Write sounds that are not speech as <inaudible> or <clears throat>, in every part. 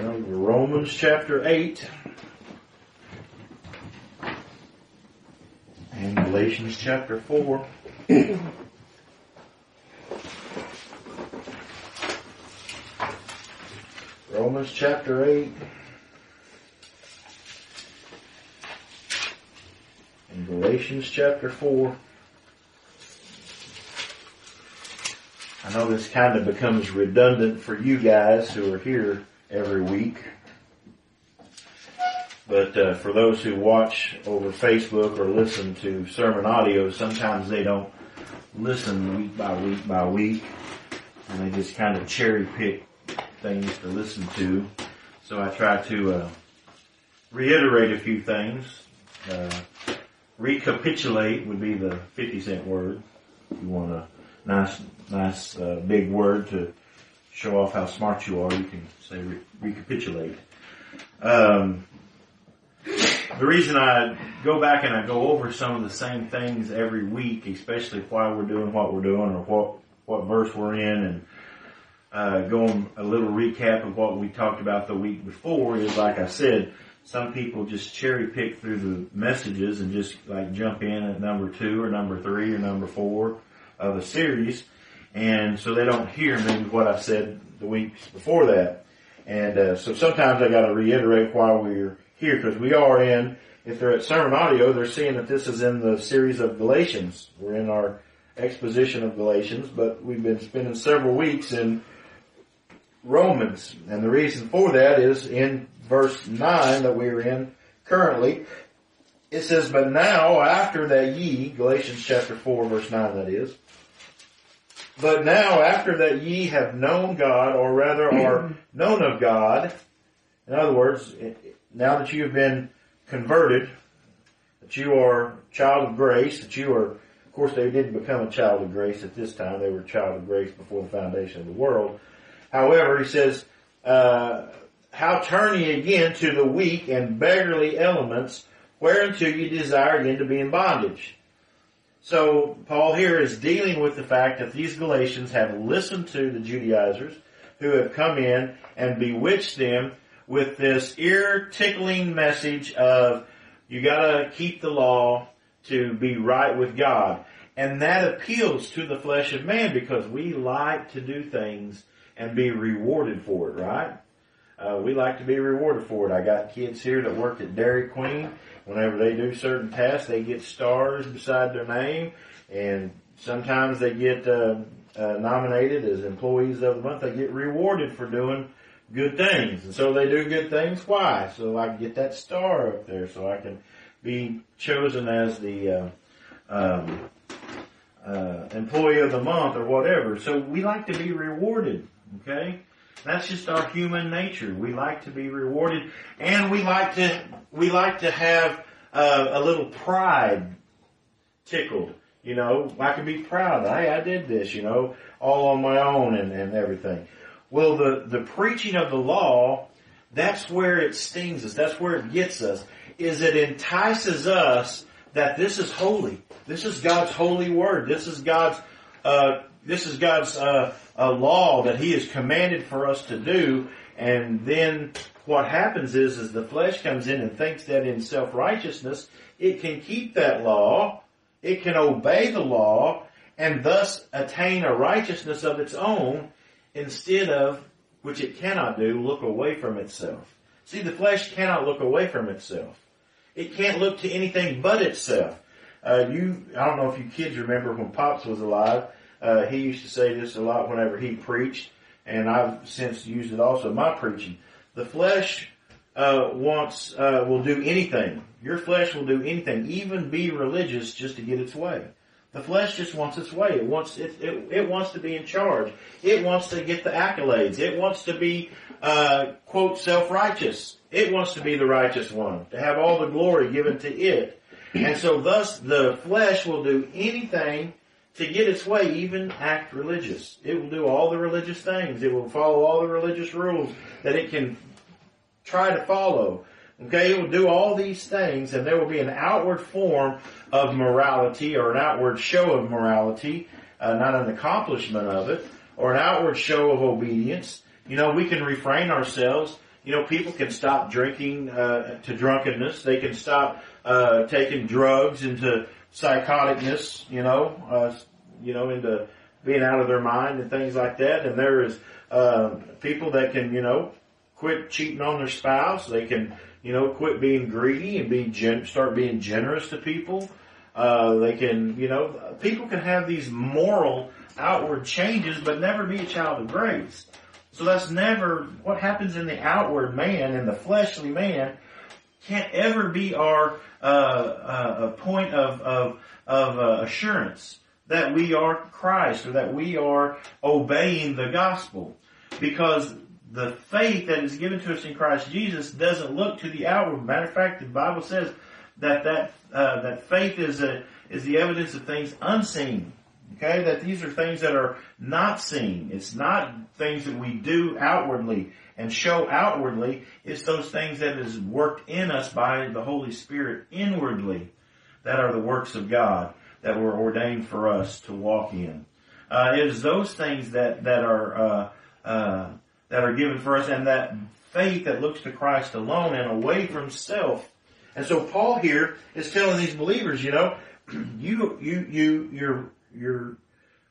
Romans chapter 8 and Galatians chapter 4. Romans chapter 8 and Galatians chapter 4. I know this kind of becomes redundant for you guys who are here every week. But uh, for those who watch over Facebook or listen to sermon audio, sometimes they don't listen week by week by week, and they just kind of cherry pick things to listen to. So I try to uh, reiterate a few things. Uh, recapitulate would be the 50 cent word. You want a nice, nice uh, big word to show off how smart you are, you can say re- recapitulate. Um, the reason I go back and I go over some of the same things every week, especially why we're doing what we're doing or what what verse we're in, and uh, going a little recap of what we talked about the week before, is like I said, some people just cherry pick through the messages and just like jump in at number two or number three or number four of a series, and so they don't hear maybe what I said the weeks before that. And uh, so sometimes I got to reiterate why we're here because we are in. If they're at sermon audio, they're seeing that this is in the series of Galatians. We're in our exposition of Galatians, but we've been spending several weeks in Romans, and the reason for that is in verse nine that we're in currently. It says, "But now, after that ye," Galatians chapter four, verse nine, that is. But now, after that ye have known God, or rather are <clears throat> known of God, in other words, now that you have been converted, that you are child of grace, that you are, of course they didn't become a child of grace at this time, they were a child of grace before the foundation of the world. However, he says, uh, how turn ye again to the weak and beggarly elements, whereunto ye desire again to be in bondage? So Paul here is dealing with the fact that these Galatians have listened to the Judaizers who have come in and bewitched them with this ear tickling message of you gotta keep the law to be right with God. And that appeals to the flesh of man because we like to do things and be rewarded for it, right? Uh, we like to be rewarded for it. I got kids here that work at Dairy Queen. Whenever they do certain tasks, they get stars beside their name, and sometimes they get uh, uh, nominated as employees of the month. They get rewarded for doing good things, and so they do good things. Why? So I can get that star up there, so I can be chosen as the uh, um, uh, employee of the month or whatever. So we like to be rewarded. Okay. That's just our human nature. We like to be rewarded and we like to, we like to have uh, a little pride tickled. You know, I can be proud. Hey, I did this, you know, all on my own and, and everything. Well, the, the preaching of the law, that's where it stings us. That's where it gets us, is it entices us that this is holy. This is God's holy word. This is God's, uh, this is God's, uh, a law that He has commanded for us to do, and then what happens is, is the flesh comes in and thinks that in self-righteousness, it can keep that law, it can obey the law, and thus attain a righteousness of its own, instead of, which it cannot do, look away from itself. See, the flesh cannot look away from itself. It can't look to anything but itself. Uh, you, I don't know if you kids remember when Pops was alive, uh, he used to say this a lot whenever he preached, and I've since used it also in my preaching. The flesh uh, wants uh, will do anything. Your flesh will do anything, even be religious, just to get its way. The flesh just wants its way. It wants it, it, it wants to be in charge. It wants to get the accolades. It wants to be uh, quote self righteous. It wants to be the righteous one, to have all the glory given to it. And so thus the flesh will do anything to get its way, even act religious. It will do all the religious things. It will follow all the religious rules that it can try to follow. Okay, it will do all these things and there will be an outward form of morality or an outward show of morality, uh, not an accomplishment of it, or an outward show of obedience. You know, we can refrain ourselves you know, people can stop drinking uh, to drunkenness. They can stop uh, taking drugs into psychoticness. You know, uh, you know, into being out of their mind and things like that. And there is uh, people that can, you know, quit cheating on their spouse. They can, you know, quit being greedy and be gen- start being generous to people. Uh, they can, you know, people can have these moral outward changes, but never be a child of grace. So that's never what happens in the outward man, in the fleshly man, can't ever be our uh, uh, point of of, of uh, assurance that we are Christ or that we are obeying the gospel, because the faith that is given to us in Christ Jesus doesn't look to the outward. Matter of fact, the Bible says that that uh, that faith is a is the evidence of things unseen. Okay, that these are things that are not seen. It's not things that we do outwardly and show outwardly. It's those things that is worked in us by the Holy Spirit inwardly that are the works of God that were ordained for us to walk in. Uh, it is those things that that are uh, uh, that are given for us, and that faith that looks to Christ alone and away from self. And so Paul here is telling these believers, you know, <clears throat> you you you you're you're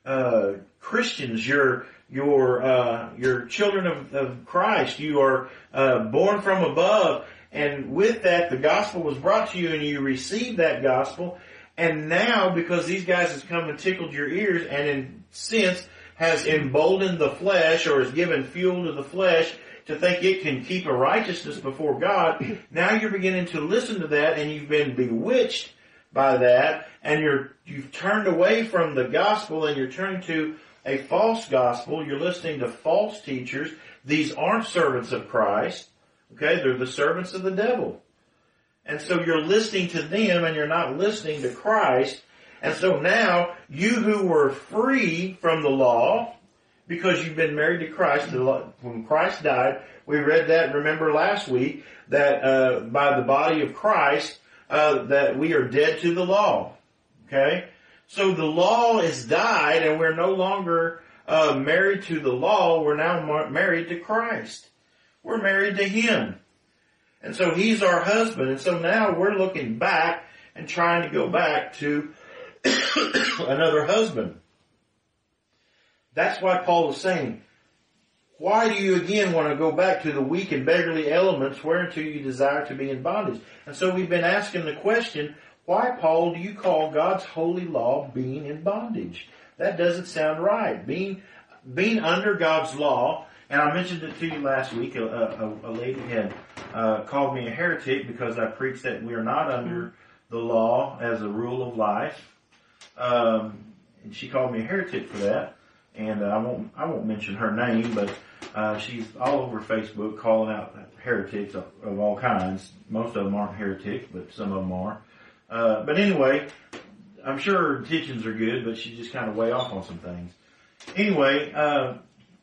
uh, Christians, your your uh, you're children of, of Christ. You are uh, born from above, and with that, the gospel was brought to you, and you received that gospel. And now, because these guys have come and tickled your ears, and in sense has emboldened the flesh, or has given fuel to the flesh to think it can keep a righteousness before God, now you're beginning to listen to that, and you've been bewitched by that, and you're you've turned away from the gospel, and you're turning to a false gospel. You're listening to false teachers. These aren't servants of Christ. Okay, they're the servants of the devil. And so you're listening to them and you're not listening to Christ. And so now you who were free from the law, because you've been married to Christ, when Christ died, we read that, remember last week, that uh, by the body of Christ, uh, that we are dead to the law. Okay? So the law is died and we're no longer uh, married to the law. We're now mar- married to Christ. We're married to Him. And so He's our husband. And so now we're looking back and trying to go back to <coughs> another husband. That's why Paul is saying, why do you again want to go back to the weak and beggarly elements whereunto you desire to be in bondage? And so we've been asking the question, why, Paul, do you call God's holy law being in bondage? That doesn't sound right. Being, being under God's law, and I mentioned it to you last week, a, a, a lady had uh, called me a heretic because I preached that we are not under the law as a rule of life. Um, and she called me a heretic for that. And I won't I won't mention her name, but uh, she's all over Facebook calling out heretics of, of all kinds. Most of them aren't heretics, but some of them are. Uh, but anyway, I'm sure her intentions are good, but she's just kind of way off on some things. Anyway, uh,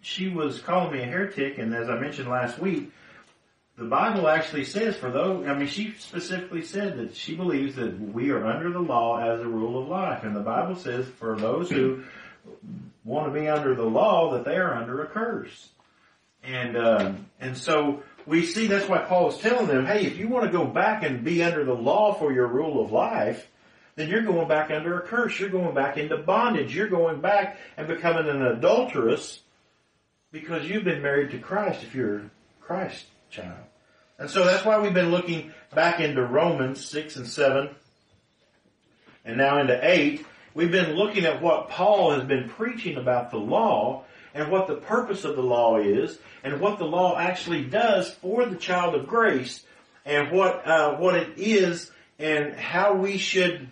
she was calling me a heretic, and as I mentioned last week, the Bible actually says for those, I mean, she specifically said that she believes that we are under the law as a rule of life. And the Bible says for those who want to be under the law that they are under a curse. And, uh, and so we see that's why Paul is telling them, hey, if you want to go back and be under the law for your rule of life, then you're going back under a curse. You're going back into bondage. You're going back and becoming an adulteress because you've been married to Christ if you're Christ child. And so that's why we've been looking back into Romans 6 and 7 and now into 8. We've been looking at what Paul has been preaching about the law and what the purpose of the law is and what the law actually does for the child of grace and what uh, what it is and how we should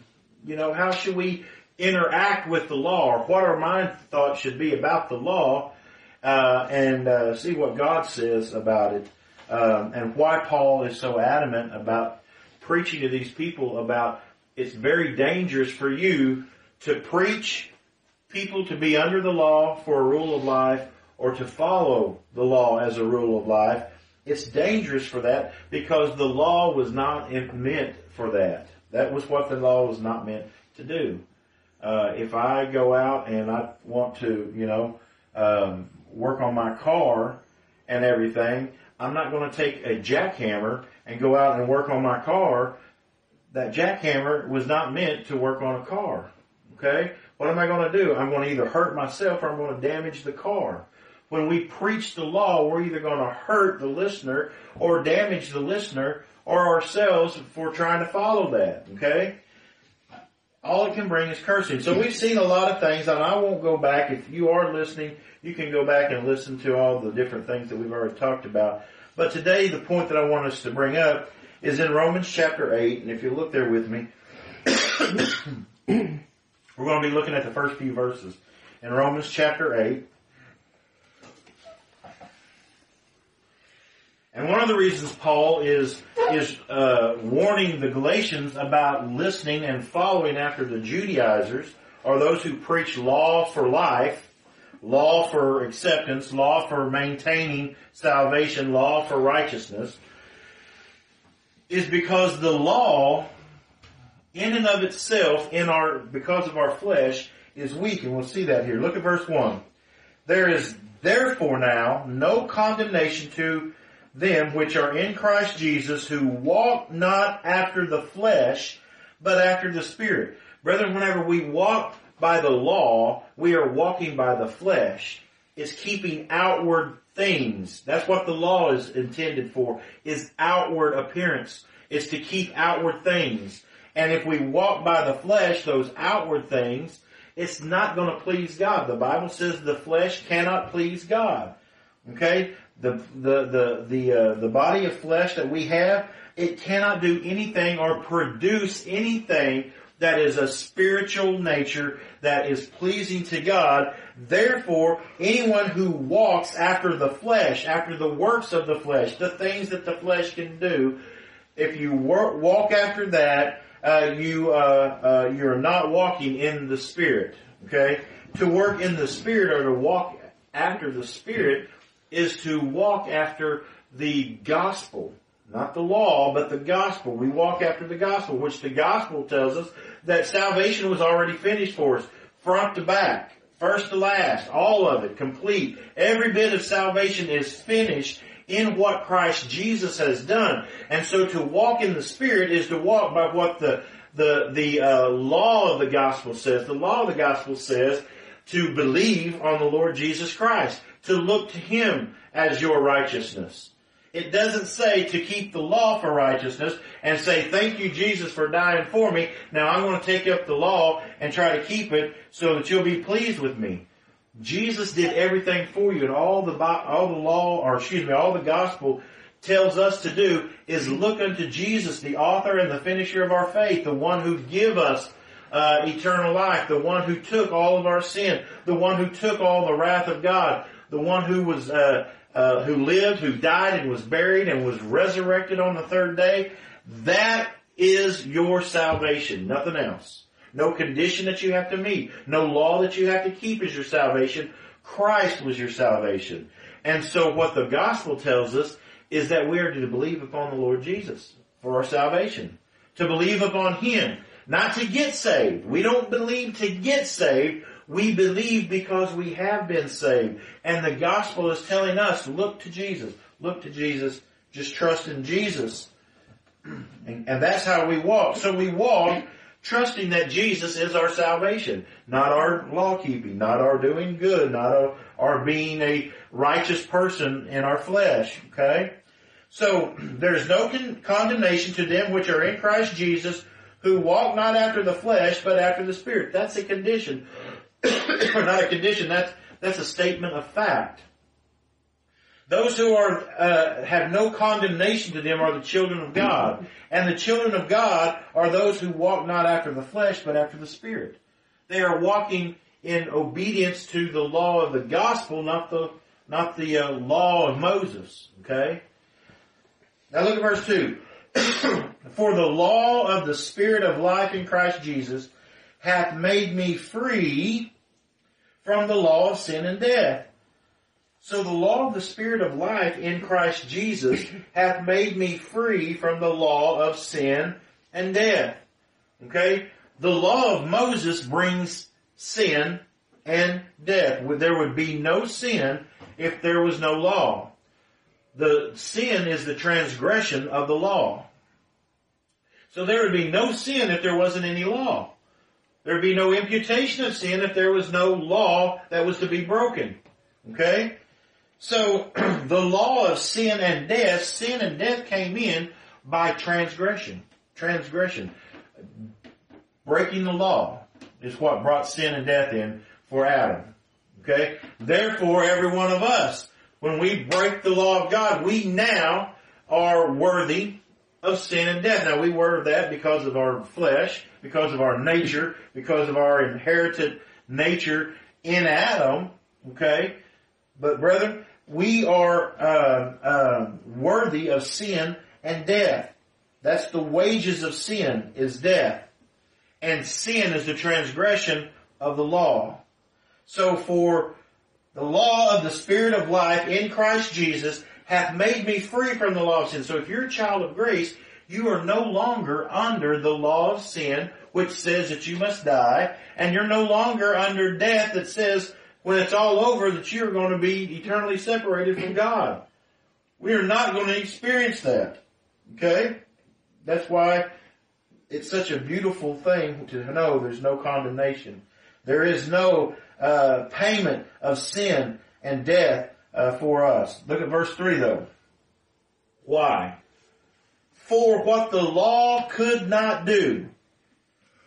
you know how should we interact with the law or what our mind thought should be about the law uh, and uh, see what God says about it um, and why Paul is so adamant about preaching to these people about it's very dangerous for you to preach people to be under the law for a rule of life or to follow the law as a rule of life. It's dangerous for that because the law was not meant for that. That was what the law was not meant to do. Uh, if I go out and I want to, you know, um, work on my car and everything, I'm not going to take a jackhammer and go out and work on my car. That jackhammer was not meant to work on a car. Okay? What am I going to do? I'm going to either hurt myself or I'm going to damage the car. When we preach the law, we're either going to hurt the listener or damage the listener or ourselves for trying to follow that. Okay? all it can bring is cursing. So we've seen a lot of things, and I won't go back. If you are listening, you can go back and listen to all the different things that we've already talked about. But today, the point that I want us to bring up is in Romans chapter 8, and if you look there with me, we're going to be looking at the first few verses. In Romans chapter 8, And one of the reasons Paul is is uh, warning the Galatians about listening and following after the Judaizers, or those who preach law for life, law for acceptance, law for maintaining salvation, law for righteousness, is because the law, in and of itself, in our because of our flesh, is weak, and we'll see that here. Look at verse one. There is therefore now no condemnation to them which are in Christ Jesus who walk not after the flesh, but after the Spirit. Brethren, whenever we walk by the law, we are walking by the flesh. It's keeping outward things. That's what the law is intended for, is outward appearance. It's to keep outward things. And if we walk by the flesh, those outward things, it's not going to please God. The Bible says the flesh cannot please God. Okay? The, the, the, the, uh, the body of flesh that we have, it cannot do anything or produce anything that is a spiritual nature that is pleasing to God. Therefore, anyone who walks after the flesh, after the works of the flesh, the things that the flesh can do, if you walk after that, uh, you uh, uh, you're not walking in the spirit. Okay, to work in the spirit or to walk after the spirit is to walk after the gospel. Not the law, but the gospel. We walk after the gospel, which the gospel tells us that salvation was already finished for us, front to back, first to last, all of it, complete. Every bit of salvation is finished in what Christ Jesus has done. And so to walk in the Spirit is to walk by what the, the, the uh, law of the gospel says. The law of the gospel says to believe on the Lord Jesus Christ to look to Him as your righteousness. It doesn't say to keep the law for righteousness and say, thank you Jesus for dying for me. Now I'm going to take up the law and try to keep it so that you'll be pleased with me. Jesus did everything for you and all the, all the law, or excuse me, all the gospel tells us to do is look unto Jesus, the author and the finisher of our faith, the one who give us uh, eternal life, the one who took all of our sin, the one who took all the wrath of God, the one who was uh, uh, who lived, who died, and was buried, and was resurrected on the third day. That is your salvation, nothing else. No condition that you have to meet, no law that you have to keep is your salvation. Christ was your salvation. And so what the gospel tells us is that we are to believe upon the Lord Jesus for our salvation. To believe upon Him. Not to get saved. We don't believe to get saved. We believe because we have been saved. And the gospel is telling us, look to Jesus. Look to Jesus. Just trust in Jesus. <clears throat> And, and that's how we walk. So we walk trusting that Jesus is our salvation, not our law keeping, not our doing good, not our, our being a righteous person in our flesh. Okay? So <clears throat> there's no con- condemnation to them which are in Christ Jesus who walk not after the flesh, but after the Spirit. That's a condition. <clears throat> not a condition, that's, that's a statement of fact. Those who are, uh, have no condemnation to them are the children of God. And the children of God are those who walk not after the flesh, but after the Spirit. They are walking in obedience to the law of the gospel, not the, not the uh, law of Moses. Okay? Now look at verse 2. <clears throat> For the law of the Spirit of life in Christ Jesus hath made me free from the law of sin and death. So the law of the Spirit of life in Christ Jesus hath made me free from the law of sin and death. Okay? The law of Moses brings sin and death. There would be no sin if there was no law. the sin is the transgression of the law. So there would be no sin if there wasn't any law. There would be no imputation of sin if there was no law that was to be broken. Okay? So <clears throat> the law of sin and death, sin and death came in by transgression. Transgression. Breaking the law is what brought sin and death in for Adam. Okay? Therefore, every one of us, when we break the law of God, we now are worthy of sin and death. Now we were that because of our flesh, because of our nature, because of our inherited nature in Adam. Okay? But brethren, we are uh, uh, worthy of sin and death. That's the wages of sin is death. And sin is the transgression of the law. So for the law of the Spirit of life in Christ Jesus hath made me free from the law of sin. So if you're a child of grace, you are no longer under the law of sin, which says that you must die, and you're no longer under death that says when it's all over that you're going to be eternally separated from God. We are not going to experience that. Okay? That's why it's such a beautiful thing to know there's no condemnation. There is no uh, payment of sin and death uh, for us. Look at verse 3 though. Why? For what the law could not do.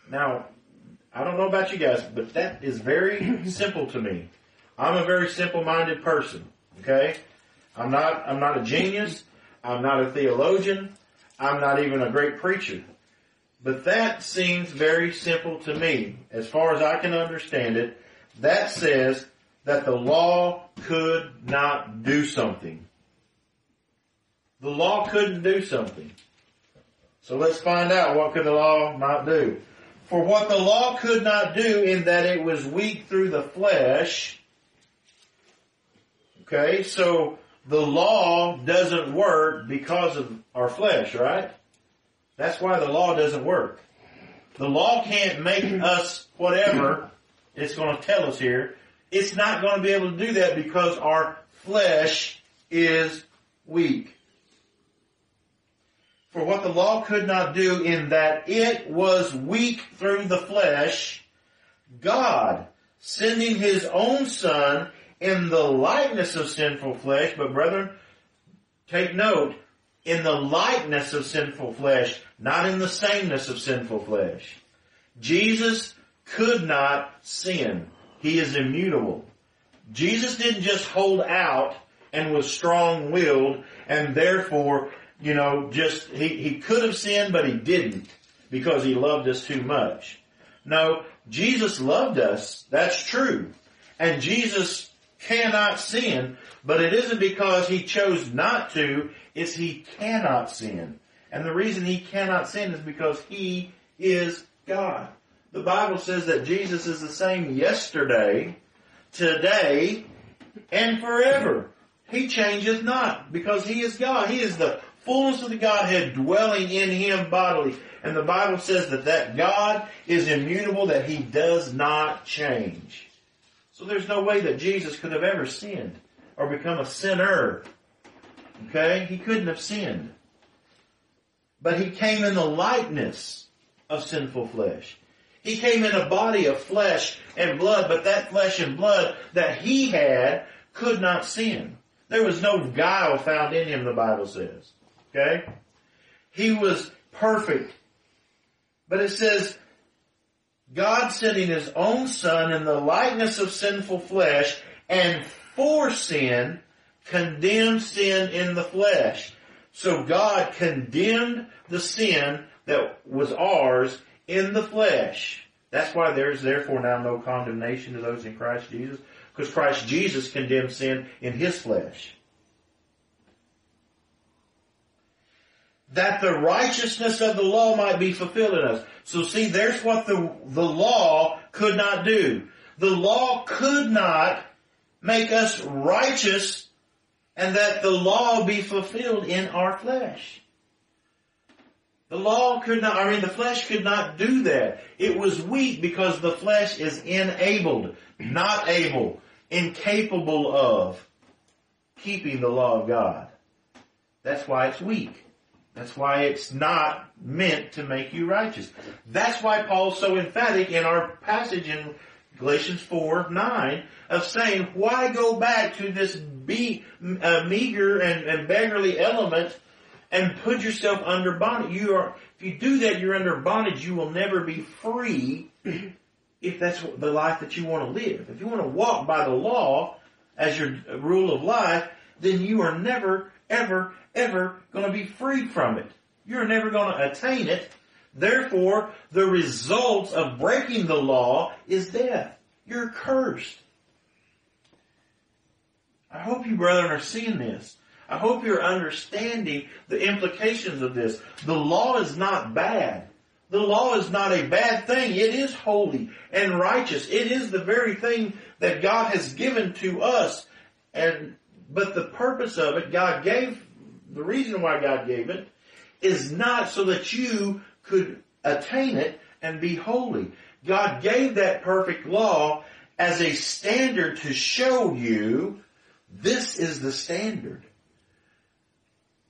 Now, I don't know about you guys, but that is very <clears throat> simple to me. I'm a very simple-minded person. Okay? I'm not, I'm not a genius. I'm not a theologian. I'm not even a great preacher. But that seems very simple to me. As far as I can understand it, that says that the law could not do something. The law couldn't do something. So let's find out what could the law not do. For what the law could not do in that it was weak through the flesh. Okay, so the law doesn't work because of our flesh, right? That's why the law doesn't work. The law can't make us whatever it's going to tell us here. It's not going to be able to do that because our flesh is weak. For what the law could not do in that it was weak through the flesh, God, sending his own son in the likeness of sinful flesh, but brethren, take note, in the likeness of sinful flesh, not in the sameness of sinful flesh. Jesus could not sin. He is immutable. Jesus didn't just hold out and was strong-willed and therefore you know, just, he, he could have sinned, but he didn't because he loved us too much. No, Jesus loved us. That's true. And Jesus cannot sin, but it isn't because he chose not to, it's he cannot sin. And the reason he cannot sin is because he is God. The Bible says that Jesus is the same yesterday, today, and forever. He changeth not because he is God. He is the fullness of the Godhead dwelling in him bodily. And the Bible says that that God is immutable, that he does not change. So there's no way that Jesus could have ever sinned or become a sinner. Okay? He couldn't have sinned. But he came in the likeness of sinful flesh. He came in a body of flesh and blood, but that flesh and blood that he had could not sin. There was no guile found in him, the Bible says. Okay? He was perfect. But it says, God sending his own son in the likeness of sinful flesh and for sin condemned sin in the flesh. So God condemned the sin that was ours in the flesh. That's why there's therefore now no condemnation to those in Christ Jesus, because Christ Jesus condemned sin in his flesh. That the righteousness of the law might be fulfilled in us. So see, there's what the, the law could not do. The law could not make us righteous and that the law be fulfilled in our flesh. The law could not, I mean the flesh could not do that. It was weak because the flesh is enabled, not able, incapable of keeping the law of God. That's why it's weak. That's why it's not meant to make you righteous. That's why Paul's so emphatic in our passage in Galatians 4, 9 of saying, why go back to this be, uh, meager and, and beggarly element and put yourself under bondage? You are, if you do that, you're under bondage. You will never be free if that's the life that you want to live. If you want to walk by the law as your rule of life, then you are never, ever, ever going to be free from it. You're never going to attain it. Therefore, the result of breaking the law is death. You're cursed. I hope you brethren are seeing this. I hope you're understanding the implications of this. The law is not bad. The law is not a bad thing. It is holy and righteous. It is the very thing that God has given to us. And, but the purpose of it, God gave, the reason why God gave it is not so that you could attain it and be holy. God gave that perfect law as a standard to show you this is the standard.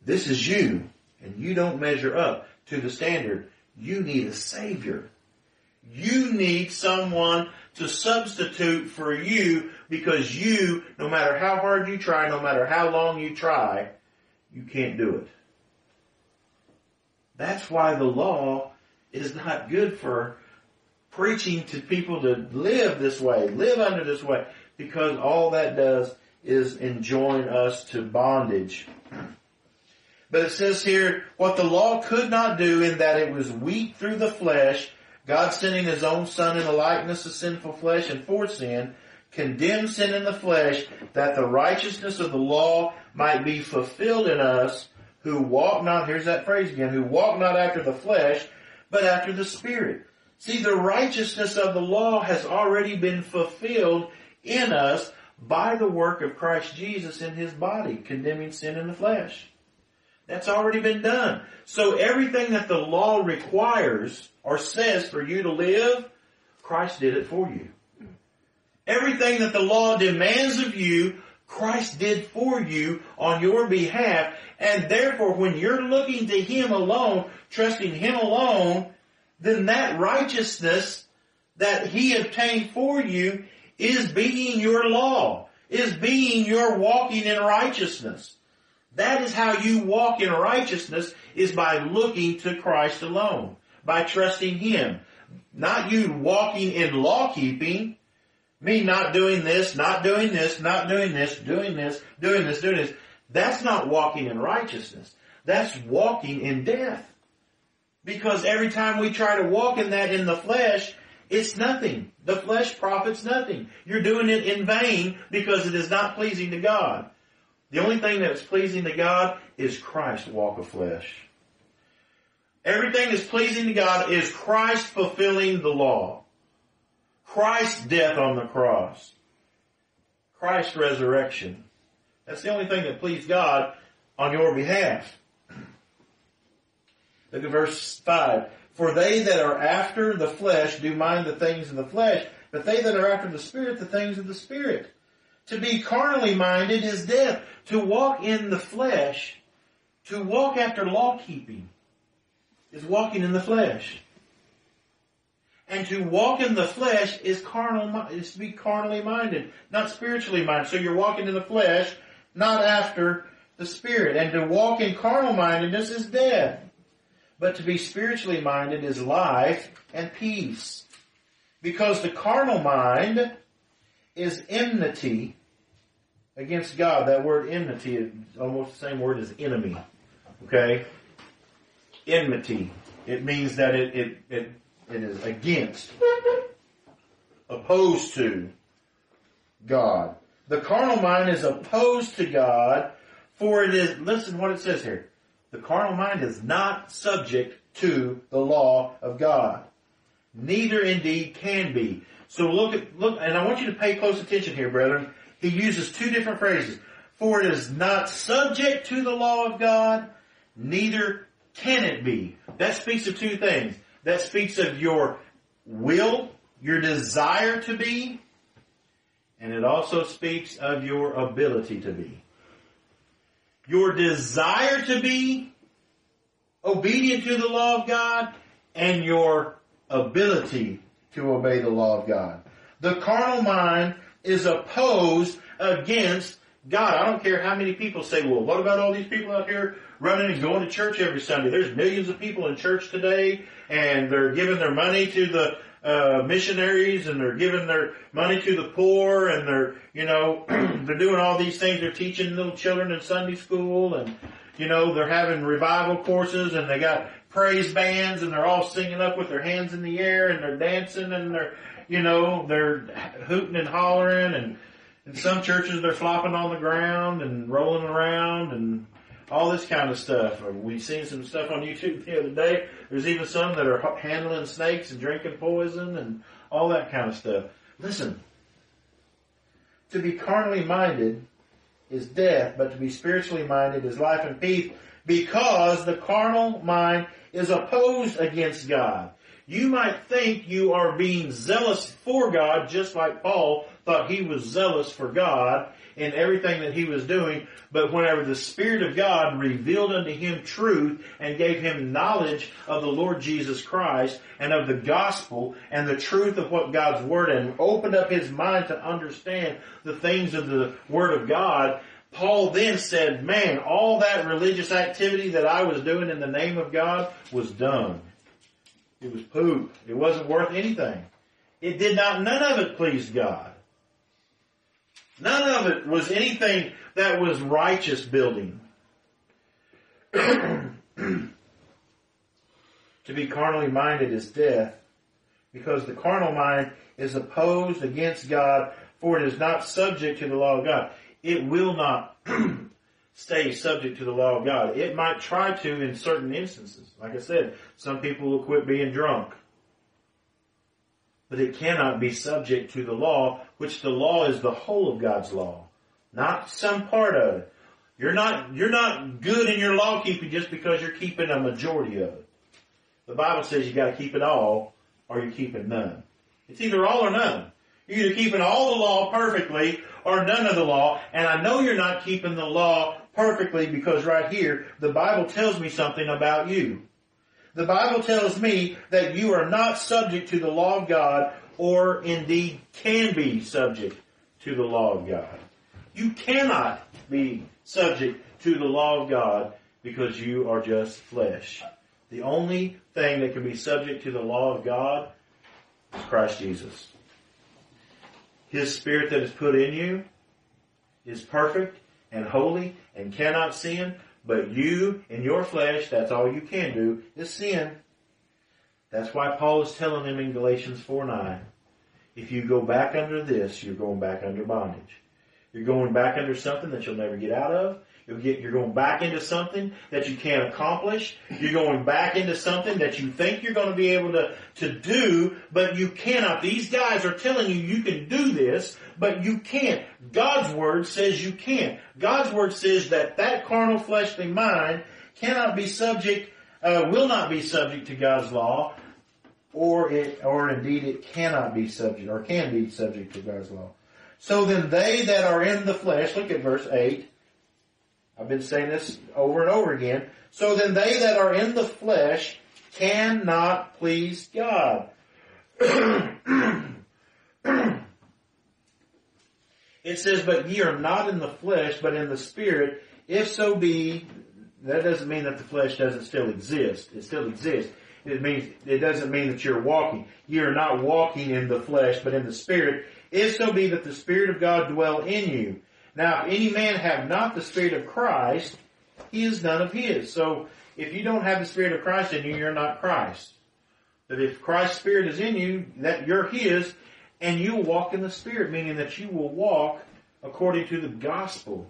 This is you and you don't measure up to the standard. You need a savior. You need someone to substitute for you because you, no matter how hard you try, no matter how long you try, you can't do it. That's why the law is not good for preaching to people to live this way, live under this way, because all that does is enjoin us to bondage. But it says here, what the law could not do in that it was weak through the flesh, God sending his own son in the likeness of sinful flesh and for sin, condemned sin in the flesh that the righteousness of the law might be fulfilled in us who walk not, here's that phrase again, who walk not after the flesh, but after the spirit. See, the righteousness of the law has already been fulfilled in us by the work of Christ Jesus in his body, condemning sin in the flesh. That's already been done. So everything that the law requires or says for you to live, Christ did it for you. Everything that the law demands of you, Christ did for you on your behalf. And therefore, when you're looking to Him alone, trusting Him alone, then that righteousness that He obtained for you is being your law, is being your walking in righteousness. That is how you walk in righteousness is by looking to Christ alone, by trusting Him. Not you walking in law keeping, me not doing this, not doing this, not doing this, doing this, doing this, doing this. That's not walking in righteousness. That's walking in death. Because every time we try to walk in that in the flesh, it's nothing. The flesh profits nothing. You're doing it in vain because it is not pleasing to God. The only thing that's pleasing to God is Christ's walk of flesh. Everything that's pleasing to God is Christ fulfilling the law. Christ's death on the cross. Christ's resurrection. That's the only thing that pleased God on your behalf. Look at verse 5. For they that are after the flesh do mind the things of the flesh, but they that are after the Spirit, the things of the Spirit. To be carnally minded is death. To walk in the flesh, to walk after law keeping, is walking in the flesh. And to walk in the flesh is carnal, is to be carnally minded, not spiritually minded. So you're walking in the flesh, not after the spirit. And to walk in carnal mindedness is death. But to be spiritually minded is life and peace. Because the carnal mind is enmity against God. That word enmity is almost the same word as enemy. Okay? Enmity. It means that it, it, it, it is against, opposed to God. The carnal mind is opposed to God, for it is, listen what it says here. The carnal mind is not subject to the law of God. Neither indeed can be. So look at, look, and I want you to pay close attention here, brethren. He uses two different phrases. For it is not subject to the law of God, neither can it be. That speaks of two things. That speaks of your will, your desire to be, and it also speaks of your ability to be. your desire to be obedient to the law of God, and your ability to obey the law of God. The carnal mind is opposed against God. I don't care how many people say, well, what about all these people out here running and going to church every Sunday? There's millions of people in church today and they're giving their money to the uh, missionaries and they're giving their money to the poor and they're, you know, <clears throat> they're doing all these things. They're teaching little children in Sunday school and, you know, they're having revival courses and they got praise bands and they're all singing up with their hands in the air and they're dancing and they're, you know, they're hooting and hollering and in some churches they're flopping on the ground and rolling around and all this kind of stuff. We've seen some stuff on YouTube the other day. There's even some that are handling snakes and drinking poison and all that kind of stuff. Listen, to be carnally minded is death, but to be spiritually minded is life and peace because the carnal mind is opposed against God. You might think you are being zealous for God just like Paul thought he was zealous for God in everything that he was doing, but whenever the Spirit of God revealed unto him truth and gave him knowledge of the Lord Jesus Christ and of the gospel and the truth of what God's Word and opened up his mind to understand the things of the Word of God, Paul then said, man, all that religious activity that I was doing in the name of God was done. It was poop. It wasn't worth anything. It did not, none of it pleased God. None of it was anything that was righteous building. <clears throat> to be carnally minded is death, because the carnal mind is opposed against God, for it is not subject to the law of God. It will not <clears throat> stay subject to the law of God. It might try to in certain instances. Like I said, some people will quit being drunk. But it cannot be subject to the law, which the law is the whole of God's law, not some part of it. You're not, you're not good in your law keeping just because you're keeping a majority of it. The Bible says you gotta keep it all, or you're keeping none. It's either all or none. You're either keeping all the law perfectly, or none of the law, and I know you're not keeping the law perfectly because right here, the Bible tells me something about you. The Bible tells me that you are not subject to the law of God or indeed can be subject to the law of God. You cannot be subject to the law of God because you are just flesh. The only thing that can be subject to the law of God is Christ Jesus. His spirit that is put in you is perfect and holy and cannot sin, but you in your flesh, that's all you can do is sin. That's why Paul is telling them in Galatians 4 9, if you go back under this, you're going back under bondage. You're going back under something that you'll never get out of. You'll get, you're going back into something that you can't accomplish. You're going back into something that you think you're going to be able to, to do, but you cannot. These guys are telling you you can do this, but you can't. God's word says you can't. God's word says that that carnal fleshly mind cannot be subject, uh, will not be subject to God's law, or it, or indeed it cannot be subject, or can be subject to God's law. So then they that are in the flesh, look at verse 8, I've been saying this over and over again. So then they that are in the flesh cannot please God. <clears throat> it says, but ye are not in the flesh, but in the spirit, if so be, that doesn't mean that the flesh doesn't still exist. It still exists. It means, it doesn't mean that you're walking. You're not walking in the flesh, but in the spirit, if so be that the spirit of God dwell in you. Now, if any man have not the Spirit of Christ, he is none of his. So, if you don't have the Spirit of Christ in you, you're not Christ. But if Christ's Spirit is in you, that you're his, and you walk in the Spirit, meaning that you will walk according to the gospel.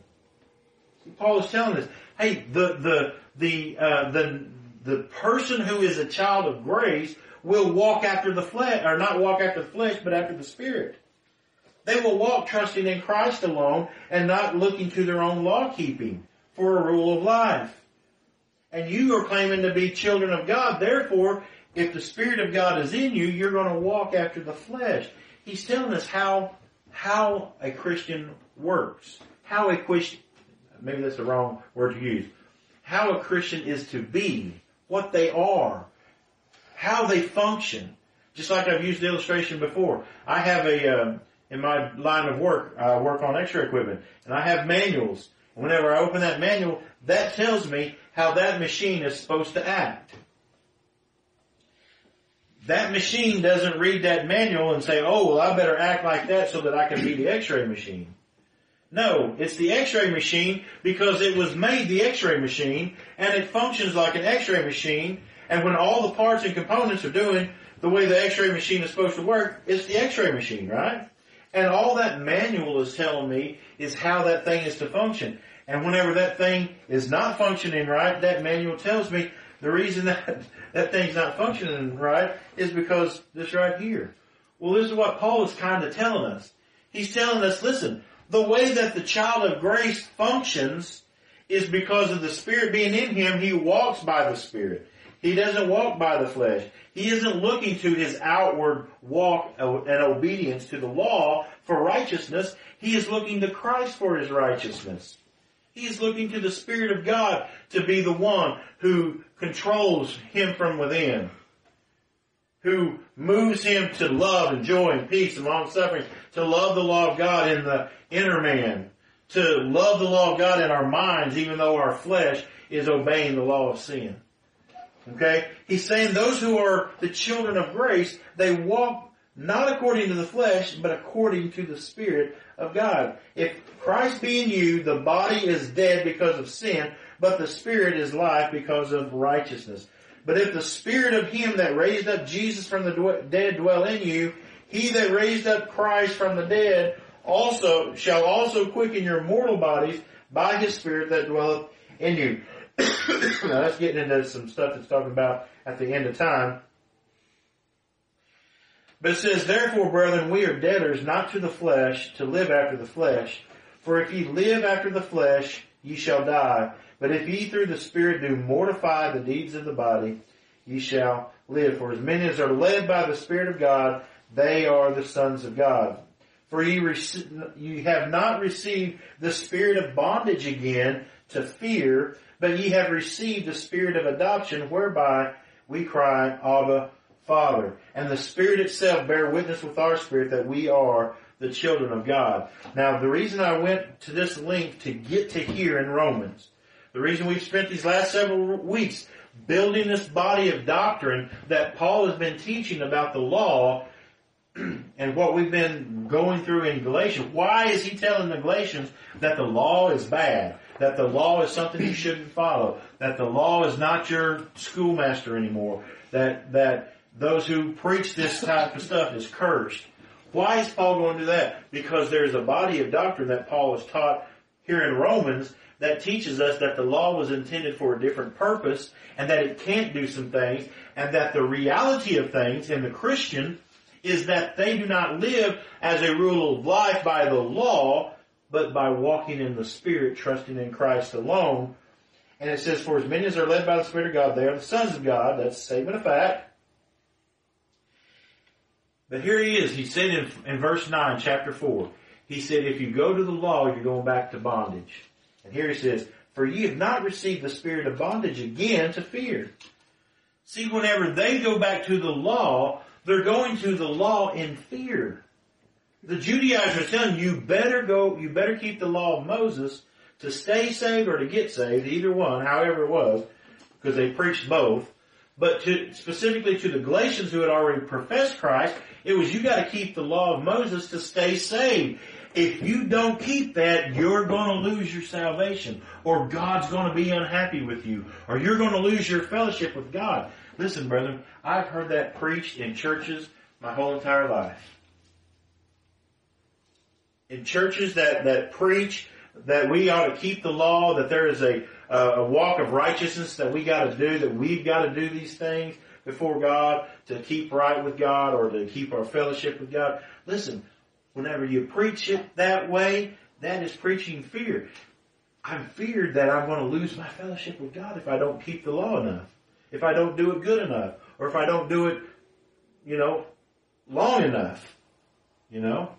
Paul is telling us, hey, the, the, the, uh, the, the person who is a child of grace will walk after the flesh, or not walk after the flesh, but after the Spirit. They will walk trusting in Christ alone and not looking to their own law keeping for a rule of life. And you are claiming to be children of God. Therefore, if the Spirit of God is in you, you're going to walk after the flesh. He's telling us how, how a Christian works. How a Christian, maybe that's the wrong word to use. How a Christian is to be, what they are, how they function. Just like I've used the illustration before. I have a, um, in my line of work, I work on x-ray equipment, and I have manuals. Whenever I open that manual, that tells me how that machine is supposed to act. That machine doesn't read that manual and say, oh, well, I better act like that so that I can be the x-ray machine. No, it's the x-ray machine because it was made the x-ray machine and it functions like an x-ray machine and when all the parts and components are doing the way the x-ray machine is supposed to work, it's the x-ray machine, right? And all that manual is telling me is how that thing is to function. And whenever that thing is not functioning right, that manual tells me the reason that that thing's not functioning right is because this right here. Well, this is what Paul is kind of telling us. He's telling us, listen, the way that the child of grace functions is because of the Spirit being in him, he walks by the Spirit. He doesn't walk by the flesh. He isn't looking to his outward walk and obedience to the law for righteousness. He is looking to Christ for his righteousness. He is looking to the Spirit of God to be the one who controls him from within who moves him to love and joy and peace and long suffering, to love the law of God in the inner man, to love the law of God in our minds even though our flesh is obeying the law of sin. Okay? He's saying those who are the children of grace, they walk not according to the flesh, but according to the Spirit of God. If Christ be in you, the body is dead because of sin, but the Spirit is life because of righteousness. But if the Spirit of Him that raised up Jesus from the dead dwell in you, He that raised up Christ from the dead also shall also quicken your mortal bodies by His Spirit that dwelleth in you. <coughs> now that's getting into some stuff that's talking about at the end of time. But it says, Therefore, brethren, we are debtors not to the flesh, to live after the flesh. For if ye live after the flesh, ye shall die. But if ye through the Spirit do mortify the deeds of the body, ye shall live. For as many as are led by the Spirit of God, they are the sons of God. For ye, rec- ye have not received the spirit of bondage again to fear, but ye have received the spirit of adoption whereby we cry, Abba, Father. And the Spirit itself bear witness with our spirit that we are the children of God. Now, the reason I went to this link to get to here in Romans, the reason we've spent these last several weeks building this body of doctrine that Paul has been teaching about the law <clears throat> and what we've been going through in Galatians. Why is he telling the Galatians that the law is bad? That the law is something you shouldn't follow? That the law is not your schoolmaster anymore? That, that those who preach this type of stuff is cursed. Why is Paul going to do that? Because there's a body of doctrine that Paul has taught here in Romans that teaches us that the law was intended for a different purpose and that it can't do some things and that the reality of things in the Christian is that they do not live as a rule of life by the law, but by walking in the Spirit, trusting in Christ alone. And it says, for as many as are led by the Spirit of God, they are the sons of God. That's a statement of fact. But here he is. He said in, in verse 9, chapter 4, he said, if you go to the law, you're going back to bondage. And here he says, for ye have not received the spirit of bondage again to fear. See, whenever they go back to the law, they're going to the law in fear. The Judaizers are telling you, you better go, you better keep the law of Moses to stay saved or to get saved, either one, however it was, because they preached both. But to, specifically to the Galatians who had already professed Christ, it was you gotta keep the law of Moses to stay saved. If you don't keep that, you're gonna lose your salvation. Or God's gonna be unhappy with you. Or you're gonna lose your fellowship with God. Listen, brethren, I've heard that preached in churches my whole entire life. In churches that, that preach that we ought to keep the law, that there is a, a walk of righteousness that we got to do, that we've got to do these things before God to keep right with God or to keep our fellowship with God. Listen, whenever you preach it that way, that is preaching fear. I'm feared that I'm going to lose my fellowship with God if I don't keep the law enough, if I don't do it good enough, or if I don't do it, you know, long enough. You know,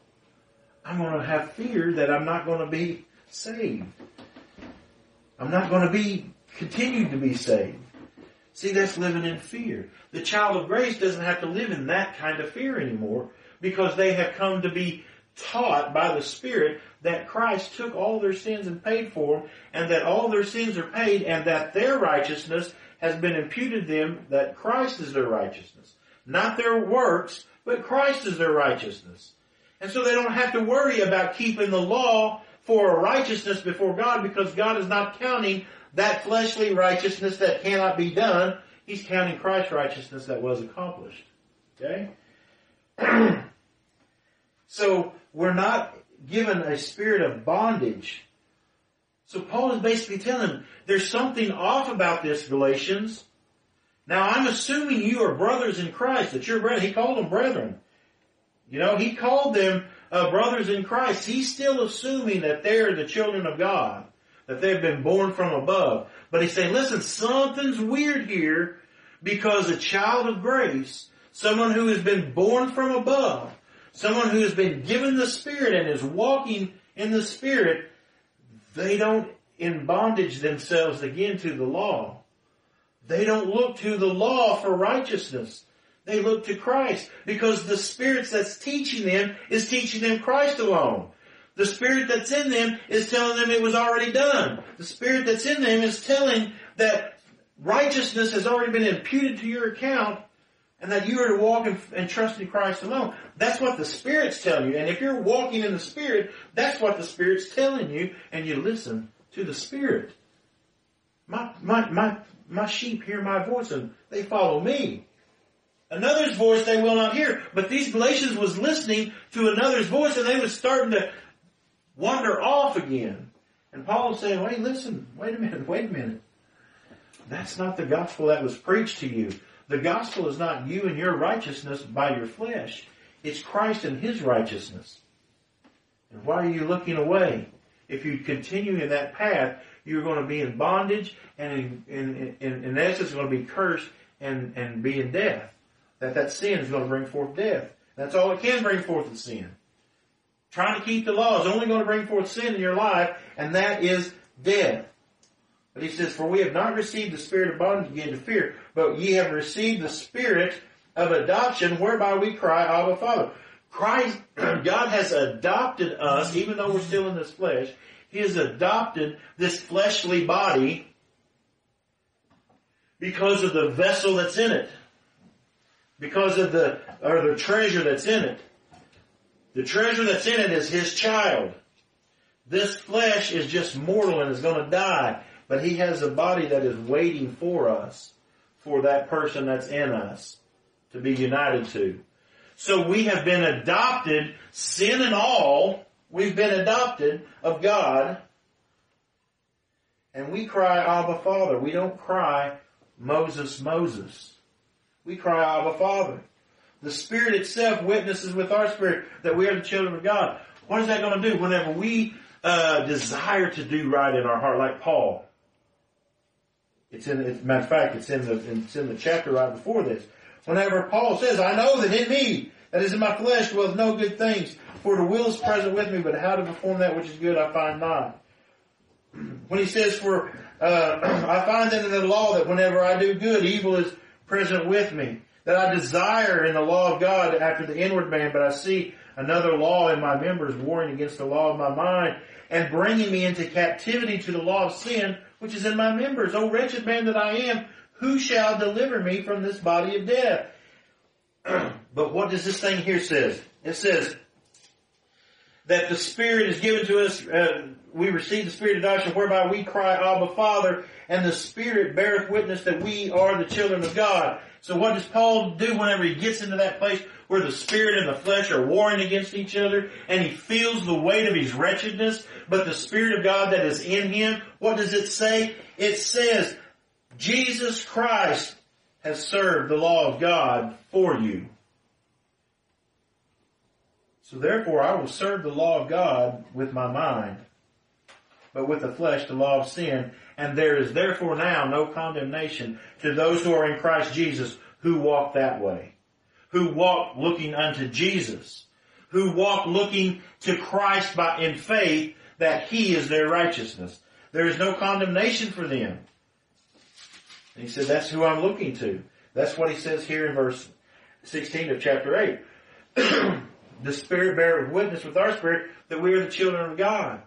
I'm going to have fear that I'm not going to be saved. I'm not going to be, continued to be saved. See, that's living in fear. The child of grace doesn't have to live in that kind of fear anymore because they have come to be taught by the Spirit that Christ took all their sins and paid for them and that all their sins are paid and that their righteousness has been imputed to them that Christ is their righteousness. Not their works, but Christ is their righteousness. And so they don't have to worry about keeping the law for a righteousness before God because God is not counting that fleshly righteousness that cannot be done. He's counting Christ's righteousness that was accomplished. Okay? <clears throat> so we're not given a spirit of bondage. So Paul is basically telling them there's something off about this, Galatians. Now I'm assuming you are brothers in Christ, that you're brethren. He called them brethren. You know, he called them uh, brothers in Christ. He's still assuming that they're the children of God that they've been born from above. But he's saying, listen, something's weird here because a child of grace, someone who has been born from above, someone who has been given the Spirit and is walking in the Spirit, they don't in bondage themselves again to the law. They don't look to the law for righteousness. They look to Christ because the Spirit that's teaching them is teaching them Christ alone. The Spirit that's in them is telling them it was already done. The Spirit that's in them is telling that righteousness has already been imputed to your account and that you are to walk and, trust in Christ alone. That's what the Spirit's telling you. And if you're walking in the Spirit, that's what the Spirit's telling you and you listen to the Spirit. My, my, my, my sheep hear my voice and they follow me. Another's voice they will not hear. But these Galatians was listening to another's voice and they was starting to wander off again. And Paul is saying, wait, listen, wait a minute, wait a minute. That's not the gospel that was preached to you. The gospel is not you and your righteousness by your flesh. It's Christ and His righteousness. And why are you looking away? If you continue in that path, you're going to be in bondage and in, in, in, in essence going to be cursed and, and be in death. That that sin is going to bring forth death. That's all it can bring forth is sin. Trying to keep the law is only going to bring forth sin in your life, and that is death. But he says, For we have not received the spirit of bondage again to fear, but ye have received the spirit of adoption, whereby we cry, Abba Father. Christ, <clears throat> God has adopted us, even though we're still in this flesh, He has adopted this fleshly body because of the vessel that's in it. Because of the, or the treasure that's in it. The treasure that's in it is his child. This flesh is just mortal and is going to die, but he has a body that is waiting for us, for that person that's in us to be united to. So we have been adopted, sin and all, we've been adopted of God, and we cry Abba Father. We don't cry Moses, Moses. We cry Abba Father. The Spirit itself witnesses with our spirit that we are the children of God. What is that going to do whenever we uh, desire to do right in our heart, like Paul? It's in, matter of fact, it's in the it's in the chapter right before this. Whenever Paul says, "I know that in me, that is in my flesh, dwells no good things, for the will is present with me, but how to perform that which is good I find not." <clears throat> When he says, "For uh, <clears throat> I find that in the law that whenever I do good, evil is present with me." that I desire in the law of God after the inward man, but I see another law in my members warring against the law of my mind and bringing me into captivity to the law of sin, which is in my members. O wretched man that I am, who shall deliver me from this body of death? <clears throat> but what does this thing here says? It says that the Spirit is given to us, uh, we receive the Spirit of adoption whereby we cry, Abba Father, and the Spirit beareth witness that we are the children of God. So what does Paul do whenever he gets into that place where the spirit and the flesh are warring against each other and he feels the weight of his wretchedness, but the spirit of God that is in him, what does it say? It says, Jesus Christ has served the law of God for you. So therefore I will serve the law of God with my mind but with the flesh the law of sin. And there is therefore now no condemnation to those who are in Christ Jesus who walk that way. Who walk looking unto Jesus. Who walk looking to Christ by, in faith that He is their righteousness. There is no condemnation for them. And he said, that's who I'm looking to. That's what he says here in verse 16 of chapter 8. <clears throat> the Spirit beareth witness with our spirit that we are the children of God.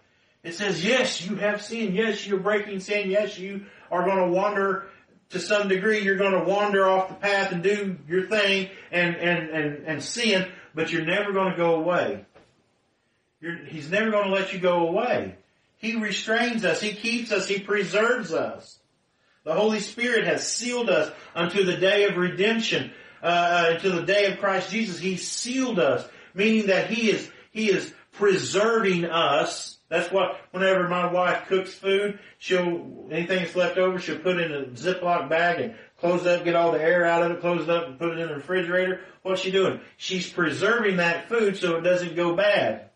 It says, yes, you have sin. Yes, you're breaking sin. Yes, you are going to wander to some degree. You're going to wander off the path and do your thing and, and, and, and sin, but you're never going to go away. You're, he's never going to let you go away. He restrains us. He keeps us. He preserves us. The Holy Spirit has sealed us unto the day of redemption, uh, uh unto the day of Christ Jesus. He sealed us, meaning that He is, He is preserving us. That's what, whenever my wife cooks food, she'll, anything that's left over, she'll put in a Ziploc bag and close it up, get all the air out of it, close it up and put it in the refrigerator. What's she doing? She's preserving that food so it doesn't go bad.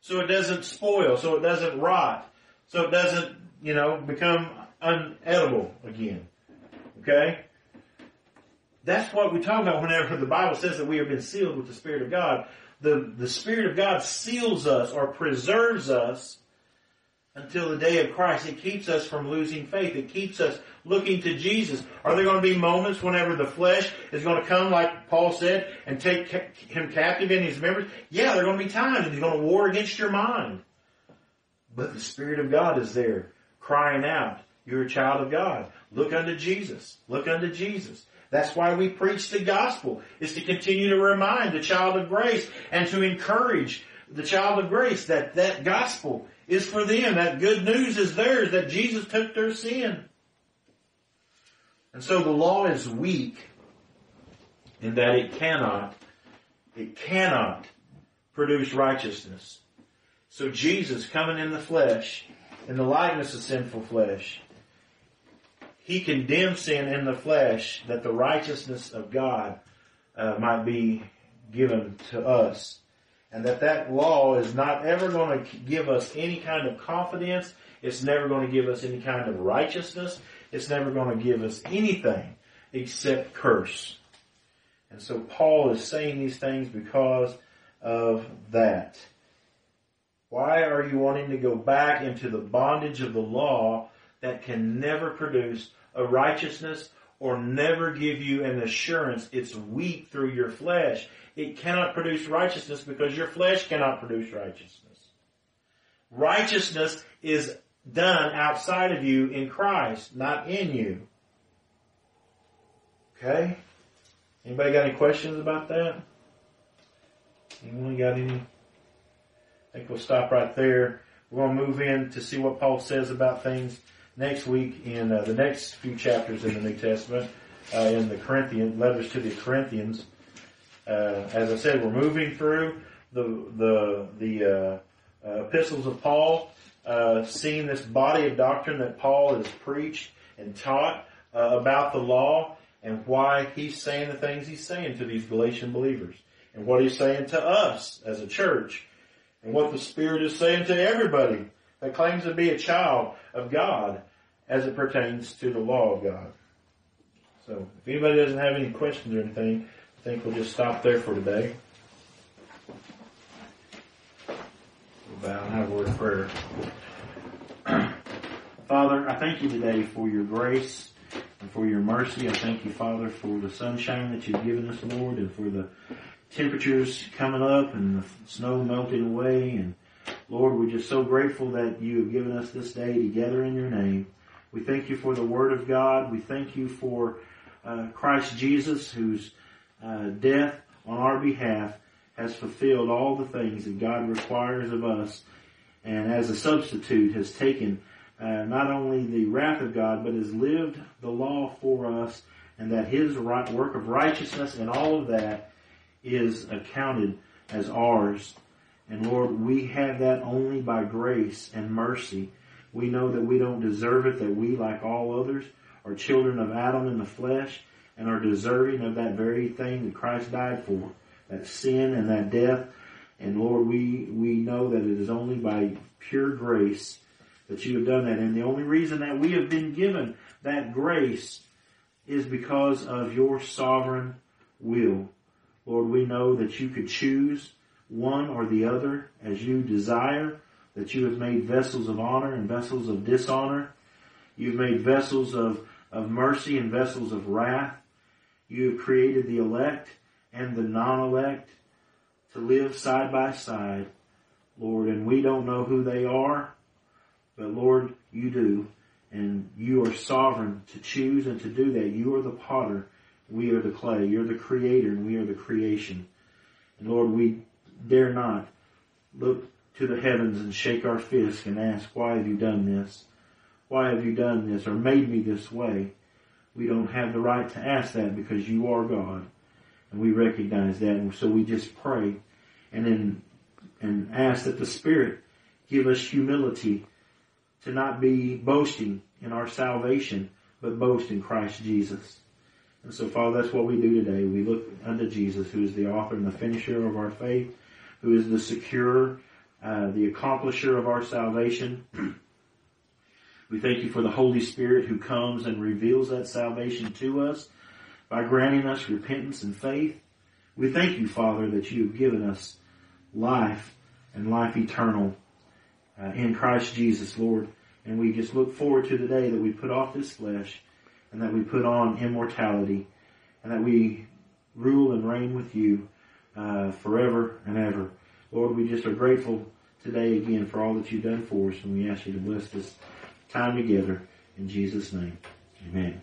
So it doesn't spoil, so it doesn't rot, so it doesn't, you know, become unedible again. Okay? That's what we talk about whenever the Bible says that we have been sealed with the Spirit of God. The, the Spirit of God seals us or preserves us until the day of Christ. It keeps us from losing faith. It keeps us looking to Jesus. Are there going to be moments whenever the flesh is going to come, like Paul said, and take him captive in his members? Yeah, there are going to be times and he's going to war against your mind. But the Spirit of God is there, crying out, you're a child of God. Look unto Jesus. Look unto Jesus. That's why we preach the gospel, is to continue to remind the child of grace and to encourage the child of grace that that gospel is for them. That good news is theirs, that Jesus took their sin. And so the law is weak in that it cannot, it cannot produce righteousness. So Jesus coming in the flesh, in the likeness of sinful flesh, he condemned sin in the flesh that the righteousness of God uh, might be given to us. And that that law is not ever going to give us any kind of confidence. It's never going to give us any kind of righteousness. It's never going to give us anything except curse. And so Paul is saying these things because of that. Why are you wanting to go back into the bondage of the law that can never produce a righteousness or never give you an assurance. It's weak through your flesh. It cannot produce righteousness because your flesh cannot produce righteousness. Righteousness is done outside of you in Christ, not in you. Okay? Anybody got any questions about that? Anyone got any? I think we'll stop right there. We're going to move in to see what Paul says about things next week in uh, the next few chapters in the New Testament, uh, in the Corinthian letters to the Corinthians. Uh, as I said, we're moving through the the the uh, uh, epistles of Paul, seeing this body of doctrine that Paul has preached and taught about the law and why he's saying the things he's saying to these Galatian believers and what he's saying to us as a church and what the Spirit is saying to everybody that claims to be a child of God as it pertains to the law of God. So if anybody doesn't have any questions or anything, I think we'll just stop there for today. We'll bow and have a word of prayer. <clears throat> Father, I thank you today for your grace and for your mercy. I thank you, Father, for the sunshine that you've given us, Lord, and for the temperatures coming up and the snow melting away and Lord, we're just so grateful that you have given us this day together in your name. We thank you for the Word of God. We thank you for uh, Christ Jesus, whose uh, death on our behalf has fulfilled all the things that God requires of us, and as a substitute has taken uh, not only the wrath of God, but has lived the law for us, and that His right, work of righteousness and all of that is accounted as ours and Lord, we have that only by grace and mercy. We know that we don't deserve it, that we, like all others, are children of Adam in the flesh and are deserving of that very thing that Christ died for, that sin and that death. And Lord, we, we know that it is only by pure grace that you have done that. And the only reason that we have been given that grace is because of your sovereign will. Lord, we know that you could choose one or the other as you desire. That you have made vessels of honor and vessels of dishonor. You've made vessels of, of mercy and vessels of wrath. You have created the elect and the non-elect to live side by side, Lord, and we don't know who they are, but Lord, you do, and you are sovereign to choose and to do that. You are the potter, we are the clay. You're the creator, and we are the creation. And Lord, we dare not look to the heavens and shake our fist and ask, why have you done this? Why have you done this or made me this way? We don't have the right to ask that because you are God. And we recognize that. And so we just pray and then, and ask that the Spirit give us humility to not be boasting in our salvation, but boast in Christ Jesus. And so Father, that's what we do today. We look unto Jesus, who is the author and the finisher of our faith, who is the secure, uh, the accomplisher of our salvation. we thank you for the Holy Spirit who comes and reveals that salvation to us by granting us repentance and faith. We thank you, Father, that you have given us life and life eternal uh, in Christ Jesus, Lord. And we just look forward to the day that we put off this flesh and that we put on immortality and that we rule and reign with you uh, forever and ever. Lord, we just are grateful today again for all that you've done for us and we ask you to bless this time together in Jesus' name. Amen.